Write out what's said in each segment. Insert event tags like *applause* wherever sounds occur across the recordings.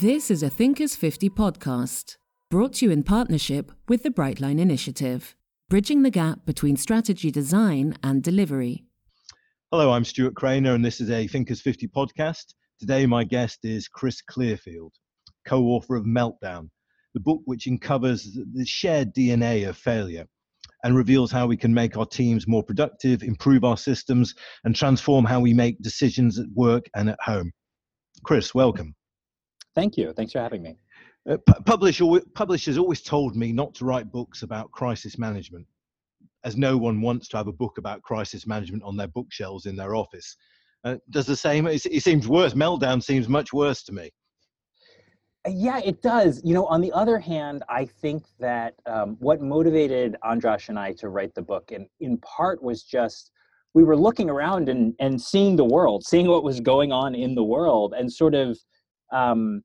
This is a Thinkers 50 podcast, brought to you in partnership with the Brightline Initiative, bridging the gap between strategy design and delivery. Hello, I'm Stuart Crainer, and this is a Thinkers 50 podcast. Today, my guest is Chris Clearfield, co author of Meltdown, the book which uncovers the shared DNA of failure and reveals how we can make our teams more productive, improve our systems, and transform how we make decisions at work and at home. Chris, welcome. Thank you. Thanks for having me. Uh, pu- publish, publishers always told me not to write books about crisis management, as no one wants to have a book about crisis management on their bookshelves in their office. Uh, does the same? It, it seems worse. Meltdown seems much worse to me. Uh, yeah, it does. You know, on the other hand, I think that um, what motivated Andras and I to write the book, and in part, was just we were looking around and, and seeing the world, seeing what was going on in the world, and sort of um,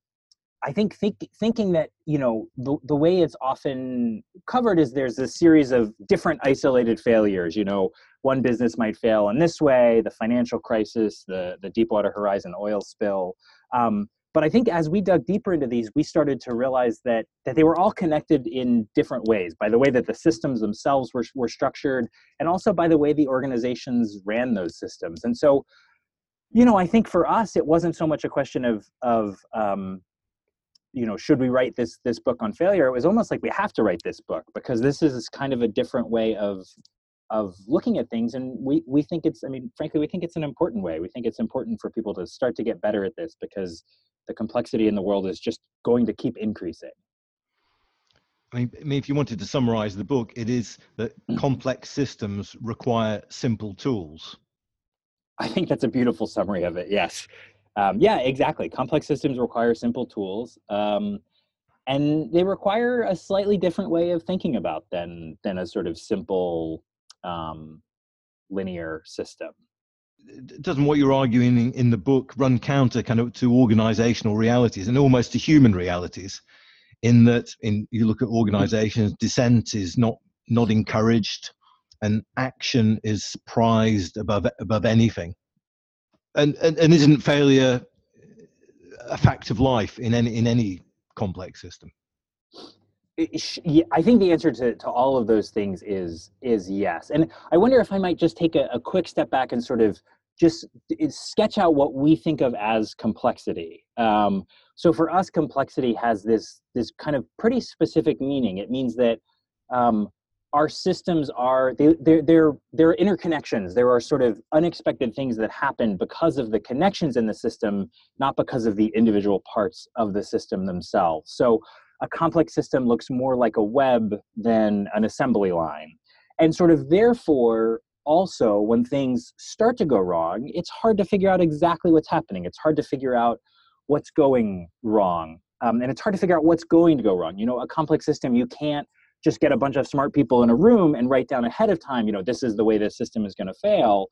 I think, think thinking that you know the, the way it's often covered is there's a series of different isolated failures. You know, one business might fail in this way, the financial crisis, the the Deepwater Horizon oil spill. Um, but I think as we dug deeper into these, we started to realize that that they were all connected in different ways by the way that the systems themselves were were structured, and also by the way the organizations ran those systems. And so, you know, I think for us, it wasn't so much a question of of um, you know should we write this this book on failure it was almost like we have to write this book because this is kind of a different way of of looking at things and we we think it's i mean frankly we think it's an important way we think it's important for people to start to get better at this because the complexity in the world is just going to keep increasing I mean, I mean, if you wanted to summarize the book, it is that mm. complex systems require simple tools. I think that's a beautiful summary of it. Yes, um, yeah, exactly. Complex systems require simple tools, um, and they require a slightly different way of thinking about than than a sort of simple um, linear system. Doesn't what you're arguing in, in the book run counter kind of to organizational realities and almost to human realities? In that, in you look at organizations, dissent is not not encouraged, and action is prized above above anything and, and, and isn't failure a fact of life in any in any complex system? I think the answer to, to all of those things is is yes. And I wonder if I might just take a, a quick step back and sort of just sketch out what we think of as complexity. Um, so for us, complexity has this this kind of pretty specific meaning. It means that um, our systems are they, they're, they're, they're interconnections. There are sort of unexpected things that happen because of the connections in the system not because of the individual parts of the system themselves. So a complex system looks more like a web than an assembly line. And sort of therefore also when things start to go wrong it's hard to figure out exactly what's happening. It's hard to figure out what's going wrong. Um, and it's hard to figure out what's going to go wrong. You know a complex system you can't just get a bunch of smart people in a room and write down ahead of time, you know, this is the way the system is going to fail,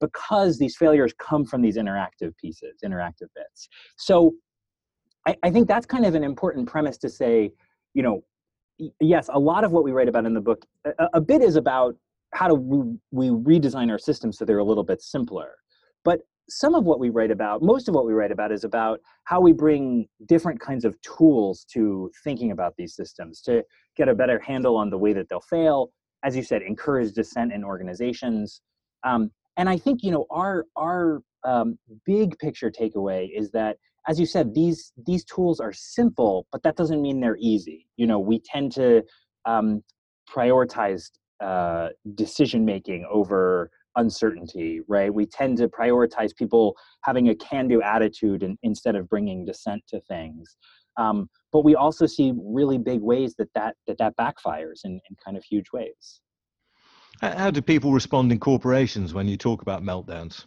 because these failures come from these interactive pieces, interactive bits. So I, I think that's kind of an important premise to say, you know, yes, a lot of what we write about in the book, a, a bit is about how do we, we redesign our systems so they're a little bit simpler. But some of what we write about, most of what we write about, is about how we bring different kinds of tools to thinking about these systems to get a better handle on the way that they'll fail. As you said, encourage dissent in organizations. Um, and I think you know our our um, big picture takeaway is that, as you said, these these tools are simple, but that doesn't mean they're easy. You know, we tend to um, prioritize uh, decision making over uncertainty, right? We tend to prioritize people having a can do attitude in, instead of bringing dissent to things. Um, but we also see really big ways that that, that, that backfires in, in kind of huge ways. How do people respond in corporations when you talk about meltdowns?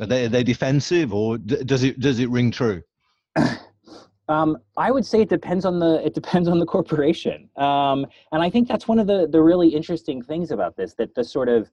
Are they, are they defensive or does it, does it ring true? *coughs* Um, I would say it depends on the it depends on the corporation, um, and I think that's one of the the really interesting things about this that the sort of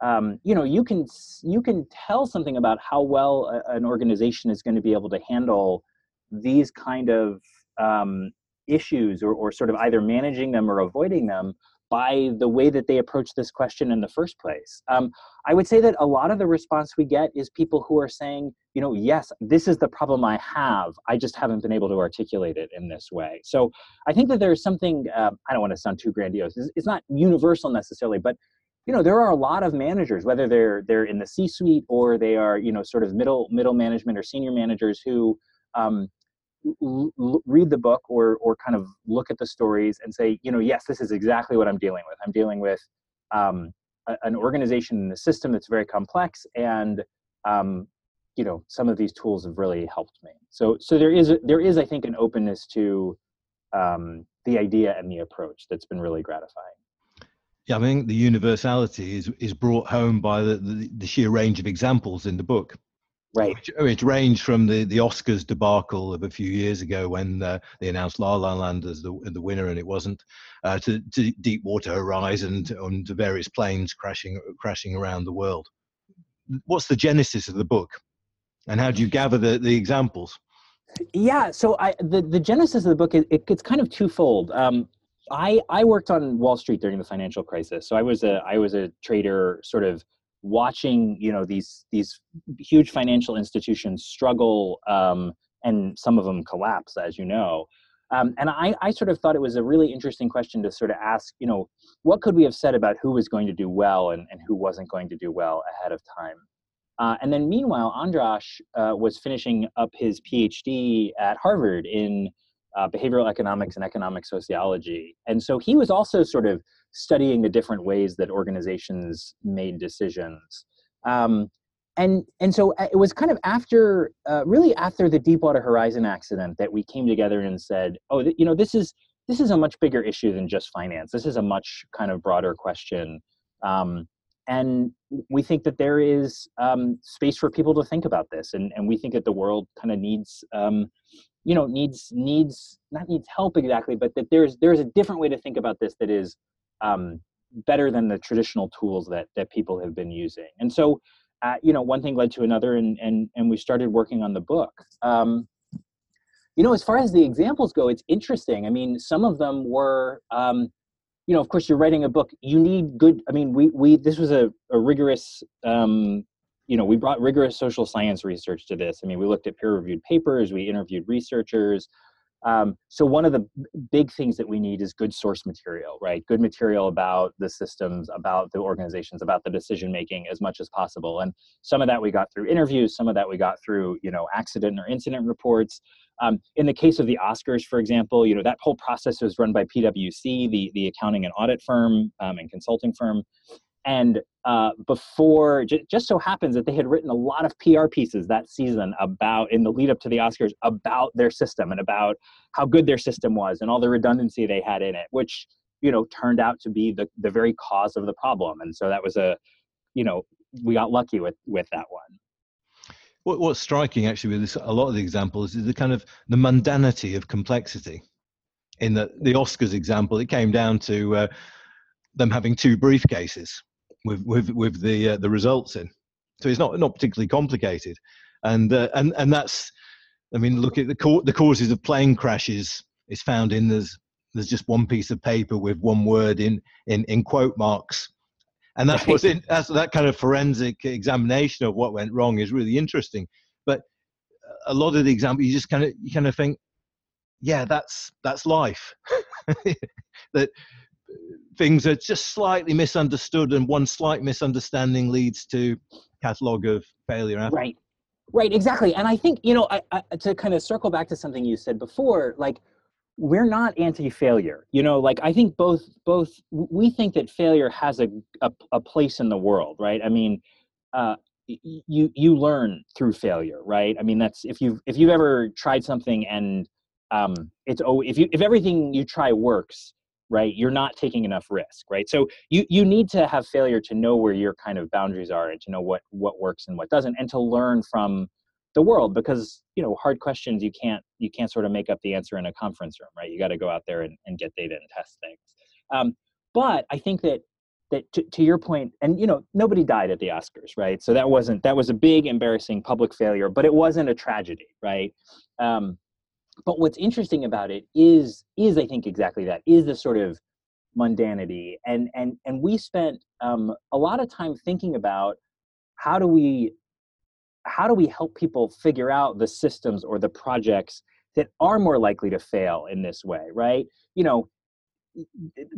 um, you know you can you can tell something about how well a, an organization is going to be able to handle these kind of um, issues or, or sort of either managing them or avoiding them by the way that they approach this question in the first place. Um, I would say that a lot of the response we get is people who are saying, you know, yes, this is the problem I have. I just haven't been able to articulate it in this way. So I think that there's something, uh, I don't want to sound too grandiose, it's, it's not universal necessarily, but you know there are a lot of managers whether they're they're in the c suite or they are you know sort of middle middle management or senior managers who um, l- read the book or or kind of look at the stories and say you know yes this is exactly what i'm dealing with. I'm dealing with um, a, an organization and a system that's very complex and um, you know some of these tools have really helped me. So so there is there is i think an openness to um, the idea and the approach that's been really gratifying. Yeah, I think the universality is is brought home by the, the, the sheer range of examples in the book. Right. Which, which range from the, the Oscars debacle of a few years ago when uh, they announced La La Land as the, the winner and it wasn't, uh, to, to Deepwater Horizon and to various planes crashing crashing around the world. What's the genesis of the book, and how do you gather the, the examples? Yeah, so I the, the genesis of the book it, it, it's kind of twofold. Um, I I worked on Wall Street during the financial crisis, so I was a I was a trader, sort of watching you know these these huge financial institutions struggle um, and some of them collapse, as you know. Um, and I, I sort of thought it was a really interesting question to sort of ask, you know, what could we have said about who was going to do well and, and who wasn't going to do well ahead of time? Uh, and then meanwhile, Andras uh, was finishing up his PhD at Harvard in uh, behavioral economics and economic sociology. And so he was also sort of studying the different ways that organizations made decisions. Um, and, and so uh, it was kind of after, uh, really after the Deepwater Horizon accident that we came together and said, oh, th- you know, this is, this is a much bigger issue than just finance. This is a much kind of broader question. Um, and we think that there is um, space for people to think about this. And, and we think that the world kind of needs um, you know needs needs not needs help exactly but that there's there's a different way to think about this that is um, better than the traditional tools that that people have been using and so uh, you know one thing led to another and and and we started working on the book um, you know as far as the examples go it's interesting i mean some of them were um, you know of course you're writing a book you need good i mean we we this was a, a rigorous um, you know, we brought rigorous social science research to this. I mean, we looked at peer-reviewed papers, we interviewed researchers. Um, so one of the big things that we need is good source material, right? Good material about the systems, about the organizations, about the decision making as much as possible. And some of that we got through interviews, some of that we got through, you know, accident or incident reports. Um, in the case of the Oscars, for example, you know, that whole process was run by PwC, the, the accounting and audit firm um, and consulting firm and uh, before j- just so happens that they had written a lot of pr pieces that season about in the lead up to the oscars about their system and about how good their system was and all the redundancy they had in it which you know turned out to be the, the very cause of the problem. And so that was a you know we got lucky with with that one. What, what's striking actually with this, a lot of the examples is the kind of the mundanity of complexity. In the, the oscars example it came down to uh, them having two briefcases with with with the uh, the results in. So it's not not particularly complicated, and uh, and and that's, I mean, look at the co- the causes of plane crashes is found in there's there's just one piece of paper with one word in in in quote marks, and that's what's in that's that kind of forensic examination of what went wrong is really interesting. But a lot of the examples you just kind of you kind of think, yeah, that's that's life. *laughs* that things are just slightly misunderstood, and one slight misunderstanding leads to catalog of failure. After. Right, right, exactly. And I think you know, I, I, to kind of circle back to something you said before, like we're not anti-failure. You know, like I think both both we think that failure has a a, a place in the world, right? I mean. Uh, you you learn through failure right i mean that's if you've if you've ever tried something and um it's oh if you if everything you try works right? You're not taking enough risk right? So you you need to have failure to know where your kind of boundaries are and to know what what works and what doesn't and to learn from the world because you know hard questions you can't you can't sort of make up the answer in a conference room right? You got to go out there and, and get data and test things. Um, but i think that that to, to your point and you know nobody died at the oscars right? So that wasn't that was a big embarrassing public failure but it wasn't a tragedy right? Um, but what's interesting about it is is i think exactly that is the sort of mundanity. And and and we spent um, a lot of time thinking about how do we how do we help people figure out the systems or the projects that are more likely to fail in this way right? You know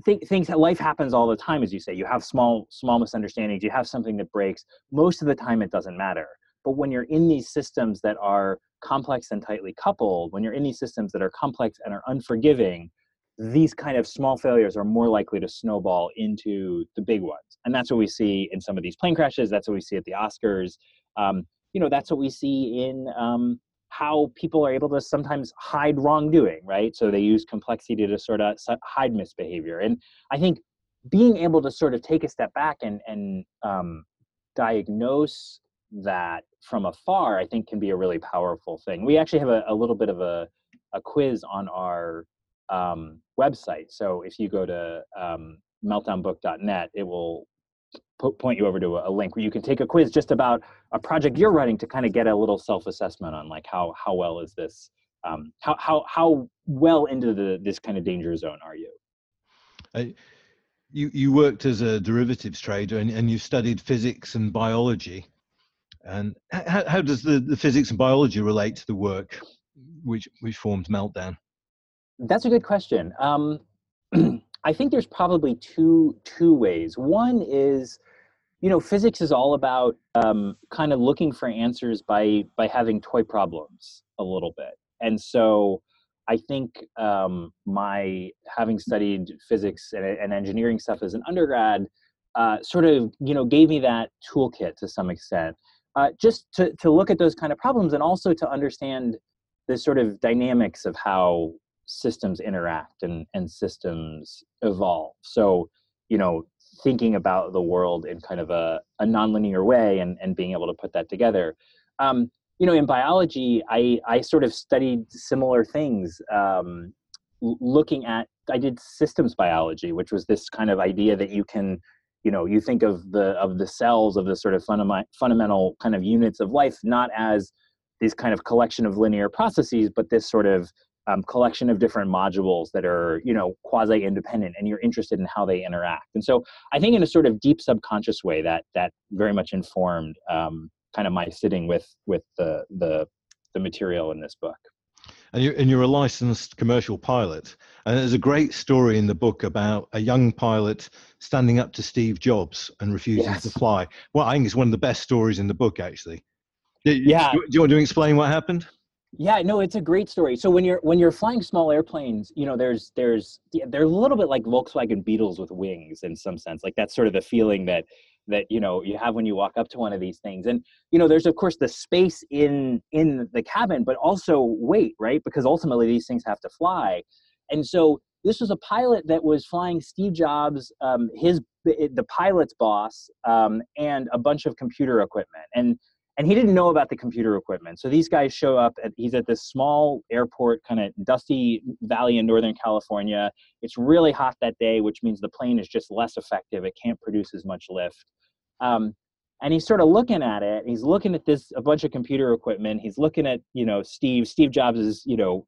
th- things life happens all the time as you say. You have small small misunderstandings you have something that breaks. Most of the time it doesn't matter but when you're in these systems that are complex and tightly coupled when you're in these systems that are complex and are unforgiving these kind of small failures are more likely to snowball into the big ones. And that's what we see in some of these plane crashes. That's what we see at the oscars. Um, you know that's what we see in um, how people are able to sometimes hide wrongdoing right? So they use complexity to sort of hide misbehavior. And i think being able to sort of take a step back and and um, diagnose that from afar i think can be a really powerful thing. We actually have a, a little bit of a, a quiz on our um, website. So if you go to um, meltdownbook.net, it will point you over to a link where you can take a quiz just about a project you're running to kind of get a little self-assessment on like how how well is this um, how how how well into the this kind of danger zone are you? Uh, you you worked as a derivatives trader and, and you studied physics and biology and how, how does the, the physics and biology relate to the work which which forms meltdown that's a good question. Um, *clears throat* I think there's probably two two ways. One is, you know, physics is all about um, kind of looking for answers by by having toy problems a little bit, and so I think um, my having studied physics and, and, engineering stuff as an undergrad uh, sort of you know gave me that toolkit to some extent, uh, just to to look at those kind of problems and also to understand the sort of dynamics of how systems interact and, and systems evolve. So, you know, thinking about the world in kind of a, a nonlinear way and, and being able to put that together. Um, you know, in biology, I, I sort of studied similar things, um, looking at, I did systems biology, which was this kind of idea that you can, you know, you think of the, of the cells of the sort of fundamental, kind of units of life, not as these kind of collection of linear processes, but this sort of um, collection of different modules that are you know quasi independent and you're interested in how they interact. And so i think in a sort of deep subconscious way that that very much informed um, kind of my sitting with with the the the material in this book and you're, and you're a licensed commercial pilot and there's a great story in the book about a young pilot standing up to steve jobs and refusing yes. to fly well i think it's one of the best stories in the book actually yeah do you want to explain what happened yeah, no, it's a great story. So when you're when you're flying small airplanes, you know, there's there's they're a little bit like Volkswagen Beetles with wings in some sense. Like that's sort of the feeling that that you know you have when you walk up to one of these things. And you know, there's of course the space in in the cabin, but also weight, right? Because ultimately these things have to fly. And so this was a pilot that was flying Steve Jobs, um, his the pilot's boss, um, and a bunch of computer equipment. And and he didn't know about the computer equipment. So these guys show up at he's at this small airport, kind of dusty valley in Northern California. It's really hot that day, which means the plane is just less effective. It can't produce as much lift. Um, and he's sort of looking at it. He's looking at this a bunch of computer equipment. He's looking at you know Steve. Steve Jobs is you know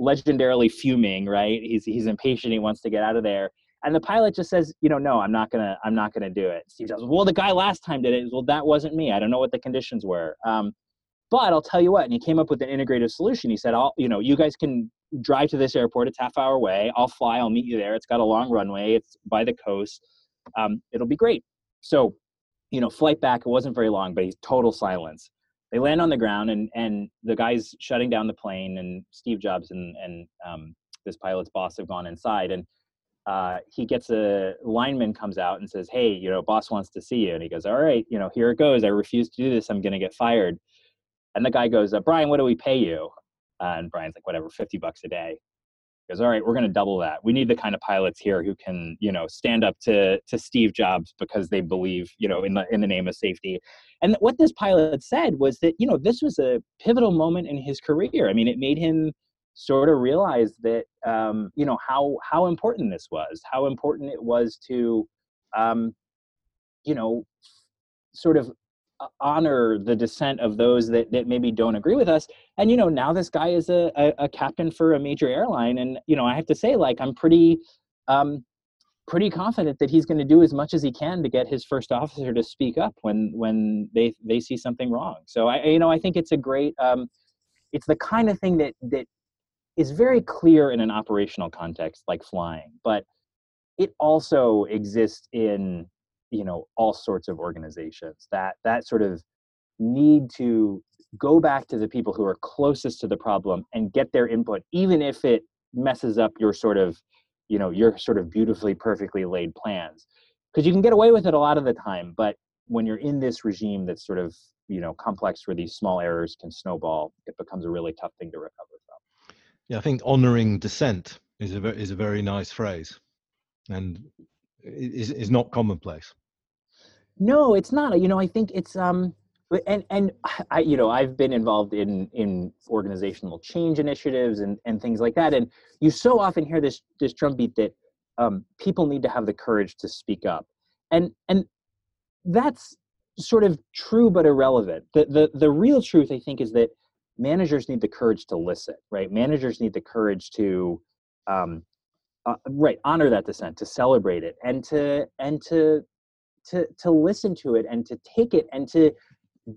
legendarily fuming, right? He's he's impatient. He wants to get out of there. And the pilot just says, you know, no, I'm not gonna, I'm not gonna do it. Steve Jobs, well, the guy last time did it. Well, that wasn't me. I don't know what the conditions were. Um, but I'll tell you what. And he came up with an integrative solution. He said, I'll, you know, you guys can drive to this airport. It's half hour away. I'll fly. I'll meet you there. It's got a long runway. It's by the coast. Um, it'll be great. So, you know, flight back. It wasn't very long, but he's total silence. They land on the ground, and and the guys shutting down the plane, and Steve Jobs and and um, this pilot's boss have gone inside, and uh, he gets a lineman comes out and says, "Hey, you know, boss wants to see you." And he goes, "All right, you know, here it goes. I refuse to do this. I'm going to get fired." And the guy goes, uh, "Brian, what do we pay you?" Uh, and Brian's like, "Whatever, fifty bucks a day." He goes, "All right, we're going to double that. We need the kind of pilots here who can, you know, stand up to to Steve Jobs because they believe, you know, in the in the name of safety." And what this pilot said was that, you know, this was a pivotal moment in his career. I mean, it made him sort of realized that um, you know how how important this was, how important it was to um, you know sort of uh, honor the dissent of those that, that maybe don't agree with us and you know now this guy is a, a, a captain for a major airline and you know i have to say like i'm pretty um, pretty confident that he's going to do as much as he can to get his first officer to speak up when when they they see something wrong. So I you know I think it's a great um, it's the kind of thing that that is very clear in an operational context like flying, but it also exists in you know all sorts of organizations that that sort of need to go back to the people who are closest to the problem and get their input even if it messes up your sort of you know your sort of beautifully perfectly laid plans. Because you can get away with it a lot of the time but when you're in this regime that's sort of you know complex where these small errors can snowball it becomes a really tough thing to recover yeah i think honoring dissent is a is a very nice phrase and is is not commonplace. No it's not you know i think it's um and and I you know I've been involved in in organizational change initiatives and and things like that and you so often hear this this drumbeat that um, people need to have the courage to speak up and and that's sort of true but irrelevant. The the the real truth I think is that managers need the courage to listen right managers need the courage to um, uh, right honor that dissent to celebrate it and to and to to to listen to it and to take it and to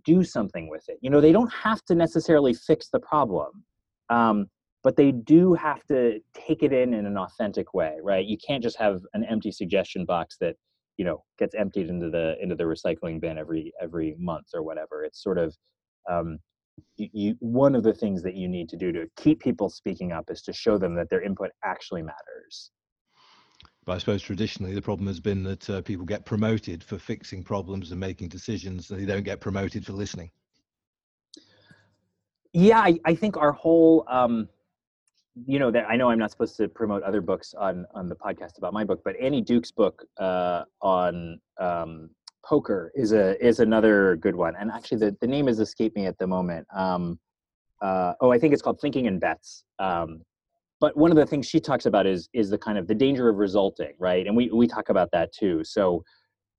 do something with it. You know, they don't have to necessarily fix the problem, um, but they do have to take it in in an authentic way, right? You can't just have an empty suggestion box that you know gets emptied into the into the recycling bin every every month or whatever. It's sort of um, you, you, one of the things that you need to do to keep people speaking up is to show them that their input actually matters. But I suppose traditionally the problem has been that uh, people get promoted for fixing problems and making decisions, and they don't get promoted for listening. Yeah, I, I think our whole, um, you know, that I know I'm not supposed to promote other books on on the podcast about my book, but Annie Duke's book uh, on um, poker is a is another good one. And actually, the the name has escaped me at the moment. Um, uh, oh, I think it's called Thinking in Bets. Um, but one of the things she talks about is is the kind of the danger of resulting right and we we talk about that too so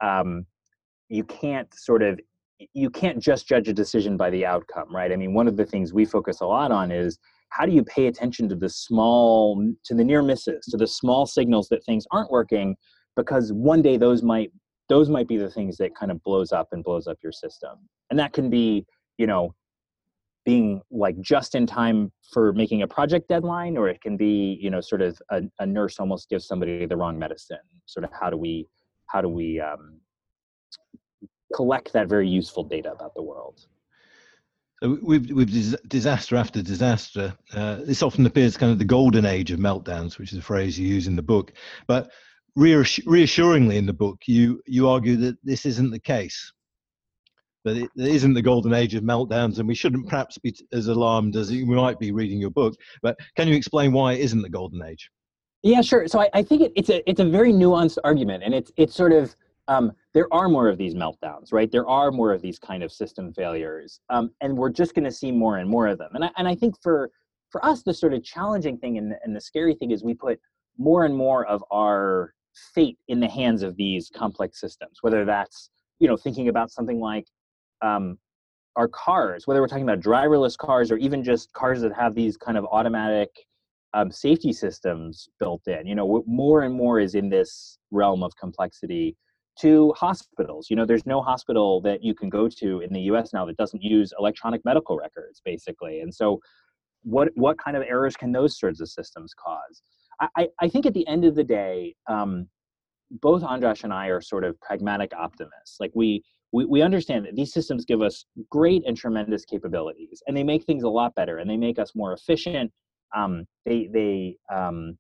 um, you can't sort of you can't just judge a decision by the outcome right i mean one of the things we focus a lot on is how do you pay attention to the small to the near misses to the small signals that things aren't working because one day those might those might be the things that kind of blows up and blows up your system. And that can be you know being like just in time for making a project deadline or it can be you know sort of a, a nurse almost gives somebody the wrong medicine. Sort of how do we how do we um, collect that very useful data about the world? So with, with disaster after disaster, uh, this often appears kind of the golden age of meltdowns, which is a phrase you use in the book. But reassuringly in the book, you you argue that this isn't the case that it isn't the golden age of meltdowns, and we shouldn't perhaps be as alarmed as we might be reading your book. But can you explain why it isn't the golden age? Yeah, sure. So I, I think it, it's a it's a very nuanced argument, and it's it's sort of um, there are more of these meltdowns, right? There are more of these kind of system failures, um, and we're just going to see more and more of them. And I, and I think for for us, the sort of challenging thing and, and the scary thing is we put more and more of our fate in the hands of these complex systems, whether that's you know thinking about something like um, our cars, whether we're talking about driverless cars or even just cars that have these kind of automatic um, safety systems built in. You know, more and more is in this realm of complexity to hospitals. You know, there's no hospital that you can go to in the U.S. now that doesn't use electronic medical records, basically. And so, what what kind of errors can those sorts of systems cause? I, I think at the end of the day, um, both Andras and I are sort of pragmatic optimists. Like we we, we understand that these systems give us great and tremendous capabilities and they make things a lot better and they make us more efficient um, they they um,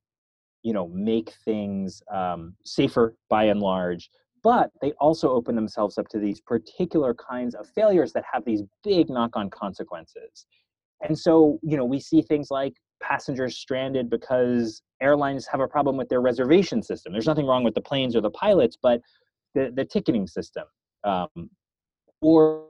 you know make things um, safer by and large but they also open themselves up to these particular kinds of failures that have these big knock-on consequences and so you know we see things like passengers stranded because airlines have a problem with their reservation system there's nothing wrong with the planes or the pilots but the, the ticketing system um, or,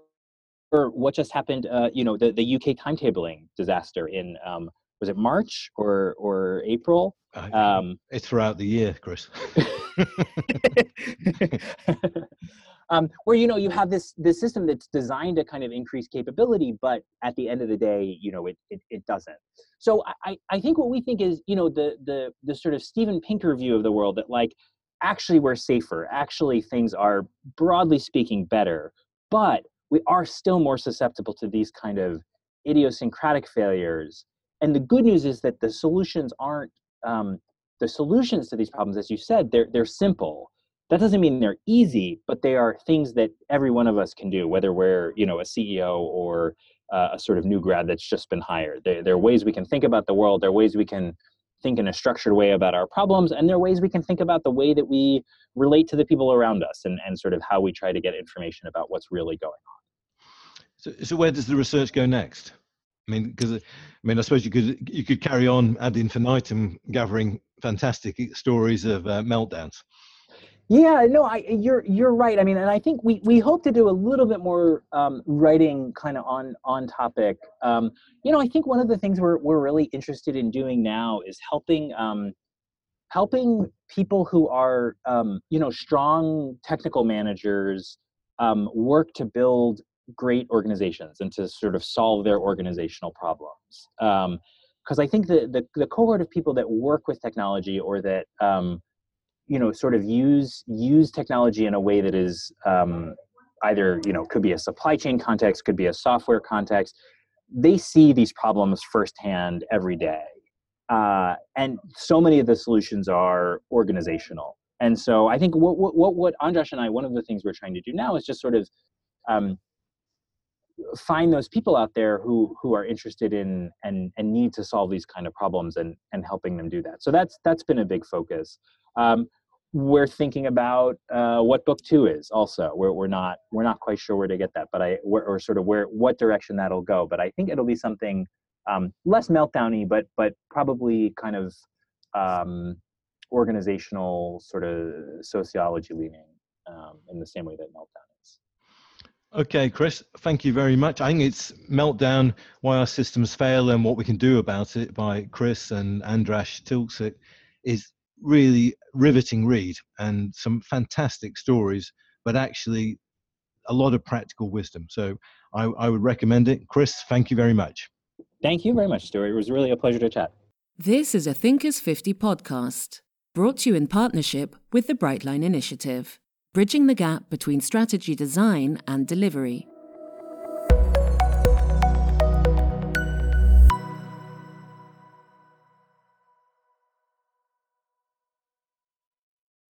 or what just happened, uh, you know, the, the UK timetabling disaster in, um, was it March or, or April? Um, it's throughout the year, Chris. *laughs* *laughs* *laughs* um, where you know you have this this system that's designed to kind of increase capability, but at the end of the day, you know, it it, it doesn't. So I, I think what we think is you know the the the sort of Steven Pinker view of the world that like actually we're safer. Actually, things are broadly speaking better, but we are still more susceptible to these kind of idiosyncratic failures. And the good news is that the solutions aren't um, the solutions to these problems, as you said, they're they're simple. That doesn't mean they're easy, but they are things that every one of us can do, whether we're you know a CEO or uh, a sort of new grad that's just been hired. There, there are ways we can think about the world. There are ways we can think in a structured way about our problems, and there are ways we can think about the way that we relate to the people around us and, and sort of how we try to get information about what's really going on. So, so where does the research go next? I mean, because I mean, I suppose you could you could carry on ad infinitum gathering fantastic stories of uh, meltdowns. Yeah, no, I you're you're right. I mean, and I think we we hope to do a little bit more um, writing kind of on on topic. Um, you know, I think one of the things we're we're really interested in doing now is helping um, helping people who are um, you know strong technical managers um, work to build great organizations and to sort of solve their organizational problems. Because um, I think that the the cohort of people that work with technology or that you know sort of use use technology in a way that is um, either you know could be a supply chain context could be a software context. They see these problems firsthand every day. Uh, and so many of the solutions are organizational. And so i think what what what andras and i one of the things we're trying to do now is just sort of um, find those people out there who who are interested in and and need to solve these kind of problems and and helping them do that. So that's that's been a big focus. Um, we're thinking about uh, what book two is also. We're, we're not we're not quite sure where to get that but i or sort of where what direction that'll go but i think it'll be something um, less meltdowny but but probably kind of um, organizational sort of sociology leaning um, in the same way that meltdown is. Okay chris thank you very much. I think it's meltdown why our systems fail and what we can do about it by chris and andras tilcsik is really riveting read and some fantastic stories, but actually a lot of practical wisdom. So I, I would recommend it. Chris, thank you very much. Thank you very much, Stuart. It was really a pleasure to chat. This is a Thinkers 50 podcast, brought to you in partnership with the Brightline Initiative, bridging the gap between strategy design and delivery.